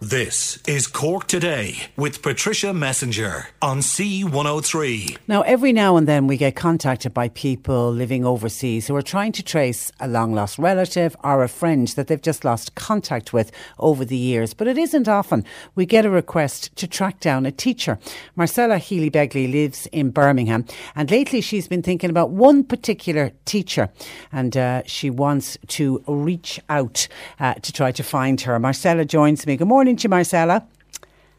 This is Cork Today with Patricia Messenger on C103. Now, every now and then we get contacted by people living overseas who are trying to trace a long lost relative or a friend that they've just lost contact with over the years. But it isn't often we get a request to track down a teacher. Marcella Healy Begley lives in Birmingham, and lately she's been thinking about one particular teacher, and uh, she wants to reach out uh, to try to find her. Marcella joins me. Good morning to you, Marcella.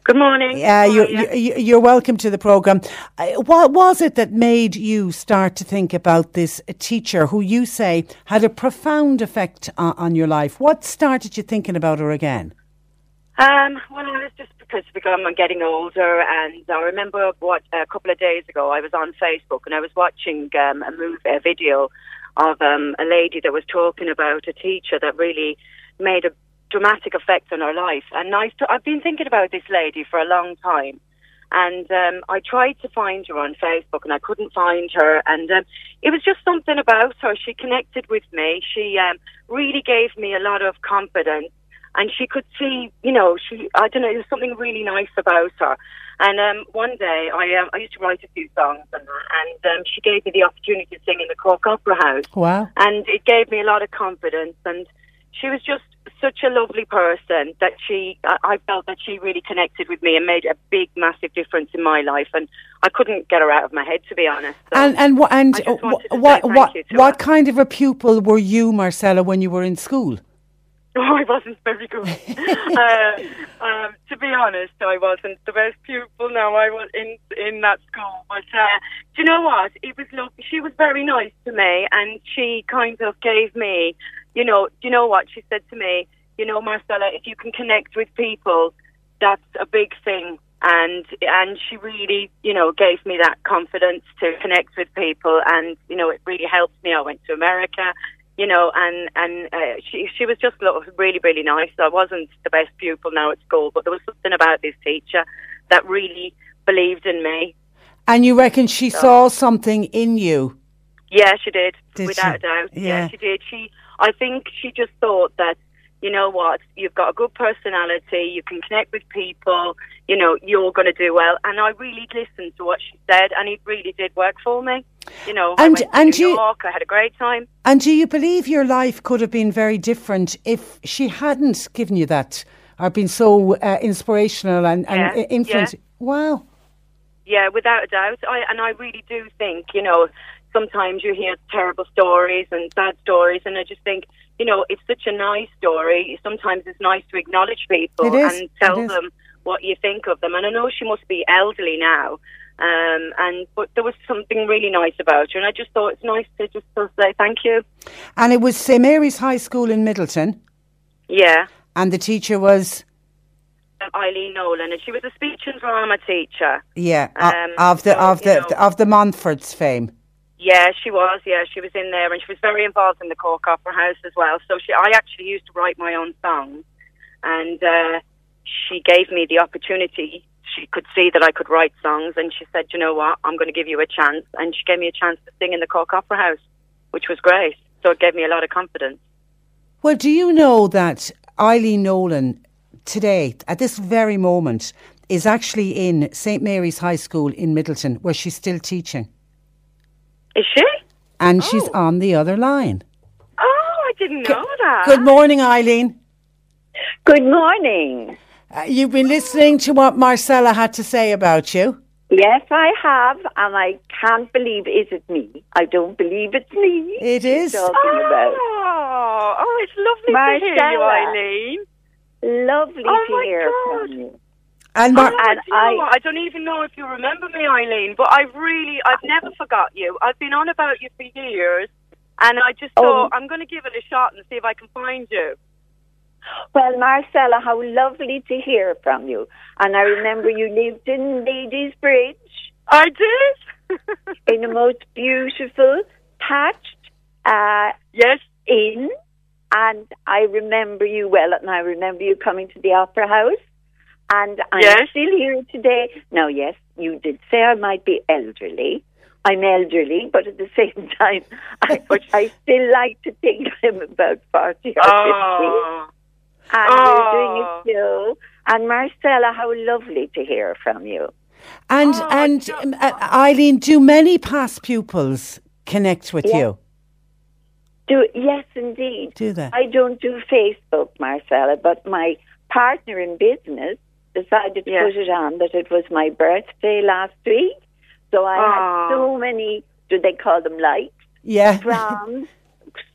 Good morning. Uh, you, you, you're welcome to the programme. Uh, what was it that made you start to think about this teacher who you say had a profound effect on, on your life? What started you thinking about her again? Um, well, it was just because I'm getting older, and I remember what a couple of days ago I was on Facebook and I was watching um, a movie, a video of um, a lady that was talking about a teacher that really made a dramatic effect on her life. And I I've been thinking about this lady for a long time. And um, I tried to find her on Facebook and I couldn't find her. And um, it was just something about her. She connected with me. She um, really gave me a lot of confidence. And she could see, you know, she, I don't know, there was something really nice about her. And um, one day, I um, I used to write a few songs, and, and um, she gave me the opportunity to sing in the Cork Opera House. Wow! And it gave me a lot of confidence, and she was just such a lovely person that she, I felt that she really connected with me and made a big, massive difference in my life. And I couldn't get her out of my head, to be honest. So and and what and what what what, what kind of a pupil were you, Marcella, when you were in school? Oh, I wasn't very good. uh, um, to be honest, I wasn't the best pupil. Now I was in in that school, but uh, do you know what? It was lovely. She was very nice to me, and she kind of gave me, you know, do you know what she said to me? You know, Marcella, if you can connect with people, that's a big thing. And and she really, you know, gave me that confidence to connect with people, and you know, it really helped me. I went to America you know, and and uh, she she was just really really nice. I wasn't the best pupil now at school, but there was something about this teacher that really believed in me. And you reckon she so, saw something in you? Yeah, she did, did without she? a doubt. Yeah. yeah, she did. She, I think, she just thought that you know what, you've got a good personality, you can connect with people, you know, you're going to do well. And I really listened to what she said, and it really did work for me. You know, and, I went to and New you, York, I had a great time. And do you believe your life could have been very different if she hadn't given you that, or been so uh, inspirational and, and Yeah, influenced? yeah. Wow. Yeah, without a doubt. I, and I really do think, you know, sometimes you hear terrible stories and sad stories, and I just think, you know, it's such a nice story. Sometimes it's nice to acknowledge people and tell them what you think of them. And I know she must be elderly now, um, and but there was something really nice about her, and I just thought it's nice to just sort of say thank you. And it was St Mary's High School in Midleton, Yeah. and the teacher was, Eileen Nolan, and she was a speech and drama teacher. yeah, Um, of the so, of the know- of the Montforts fame. Yeah, she was. Yeah, she was in there, and she was very involved in the Cork Opera House as well. So she, I actually used to write my own songs, and uh, she gave me the opportunity. She could see that I could write songs, and she said, "You know what? I'm going to give you a chance." And she gave me a chance to sing in the Cork Opera House, which was great. So it gave me a lot of confidence. Well, do you know that Eileen Nolan today, at this very moment, is actually in St Mary's High School in Midleton, where she's still teaching. Is she? And she's Oh. on the other line. Oh, I didn't know that. Good morning, Eileen. Good morning. Uh, you've been listening to what Marcella had to say about you. Yes, I have, and I can't believe is it me. I don't believe it's me. It is. Talking about. Oh, oh, it's lovely to hear you, Marcella. Eileen. Lovely Oh, to my hear God. from you. And Mar- Oh, And do you know I- what? I don't even know if you remember me, Eileen, but I really, I've never forgot you. I've been on about you for years, and I just Oh. thought I'm going to give it a shot and see if I can find you. Well, Marcella, how lovely to hear from you. And I remember you lived in Ladysbridge I did. in a most beautiful, thatched uh, yes. inn. And I remember you well, and I remember you coming to the Opera House. And I'm Yes. still here today. Now, yes, you did say I might be elderly. I'm elderly, but at the same time, I, I still like to think I'm about 40 or 50. Oh. And Oh. we're doing a show. And Marcella, how lovely to hear from you. and Oh, and um, uh, Eileen, do many past pupils connect with Yeah. you? Do yes, indeed. Do they? I don't do Facebook, Marcella, but my partner in business decided to Yeah. put it on that it was my birthday last week. So I Aw. had so many, do they call them likes, Yeah. from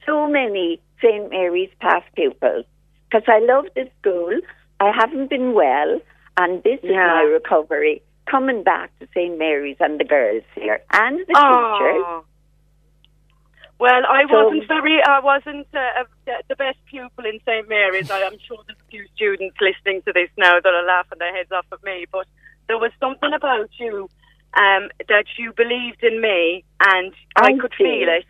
so many St. Mary's past pupils. Because I love the school. I haven't been well, and this is my recovery. Coming back to St. Mary's and the girls here and the teachers. Well, I So- wasn't very. I wasn't uh, the best pupil in St Mary's. I am sure there's a few students listening to this now that are laughing their heads off at me. But there was something about you um, that you believed in me, and I, I could feel it.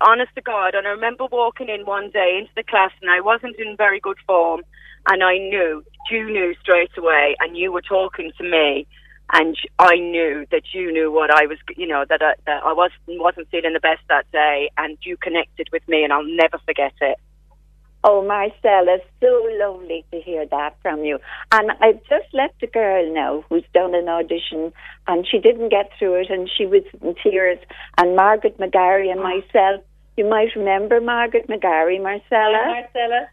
Honest to God, and I remember walking in one day into the class, and I wasn't in very good form, and I knew you knew straight away, and you were talking to me, and I knew that you knew what I was, you know, that I, that I wasn't wasn't feeling the best that day, and you connected with me, and I'll never forget it. Oh, Marcella, so lovely to hear that from you. And I've just left a girl now who's done an audition and she didn't get through it and she was in tears. And Margaret McGarry and myself, you might remember Margaret McGarry, Marcella? Marcella.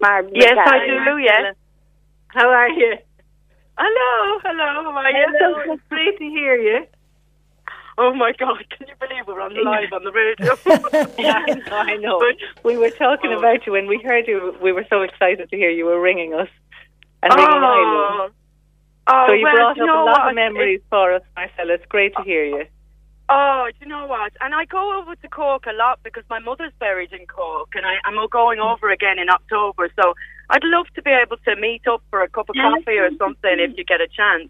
Margaret Yes, I McGarry. do. Yes. How are you? Hello, hello. How are you? Hello. It's great to hear you. Oh my God! Can you believe we're on live on the radio? Yeah, I know, But- we were talking Oh. about you when we heard you. We were so excited to hear you were ringing us and ringing Eileen. oh, oh, So you well, brought up you know a lot what? of memories for us, Marcella. It's great to oh. hear you. Oh, do you know what? And I go over to Cork a lot because my mother's buried in Cork, and I, I'm going over again in October. So I'd love to be able to meet up for a cup of coffee or something if you get a chance.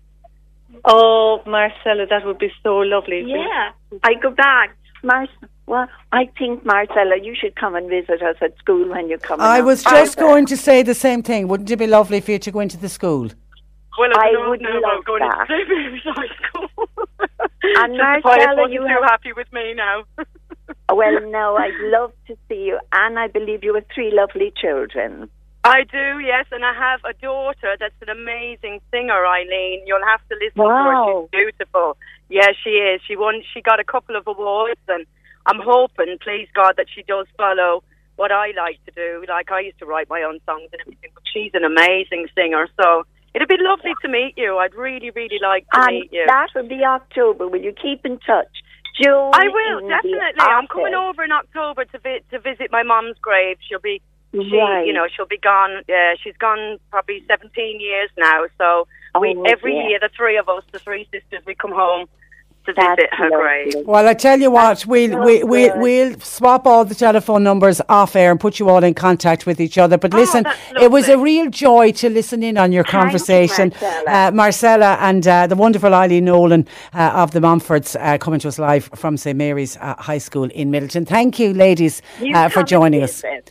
Oh, Marcella, that would be so lovely. Yeah, I go back. Mar- well, I think, Marcella, you should come and visit us at school when you come. I along. was just going to say the same thing. Wouldn't it be lovely for you to go into the school? Well, I I don't would know love about going that. to St. Mary's High School. And Just the Marcella, wasn't you too happy with me now. Well, no, I'd love to see you. And I believe you have three lovely children. I do, yes, and I have a daughter that's an amazing singer, Eileen. You'll have to listen to her. She's beautiful. Yeah, she is. She won. She got a couple of awards, and I'm hoping, please God, that she does follow what I like to do. Like I used to write my own songs and everything, but she's an amazing singer. So it'd be lovely to meet you. I'd really, really like to And meet you. that will be October. Will you keep in touch? Joe I will definitely. I'm coming over in October to vi- to visit my mom's grave. She'll be she, Right. you know, she'll be gone. Yeah, she's gone probably 17 years now. So we Oh, every yeah. year, the three of us, the three sisters, we come home to That's visit her lovely. grave. Well, I tell you what, we'll, so we, we, we'll swap all the telephone numbers off air and put you all in contact with each other. But Oh, listen, that's it was a real joy to listen in on your Thank you, conversation. Marcella. Uh, Marcella and uh, the wonderful Eileen Nolan uh, of the Montforts uh, coming to us live from St Mary's uh, High School in Midleton. Thank you, ladies, You uh, for joining us. visit.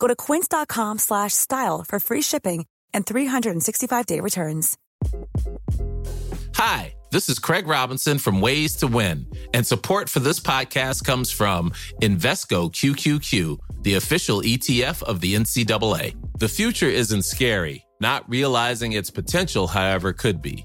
Go to quince.com slash style for free shipping and 365-day returns. Hi, this is Craig Robinson from Ways to Win, and support for this podcast comes from Invesco QQQ, the official ETF of the NCAA. The future isn't scary. Not realizing its potential, however, could be.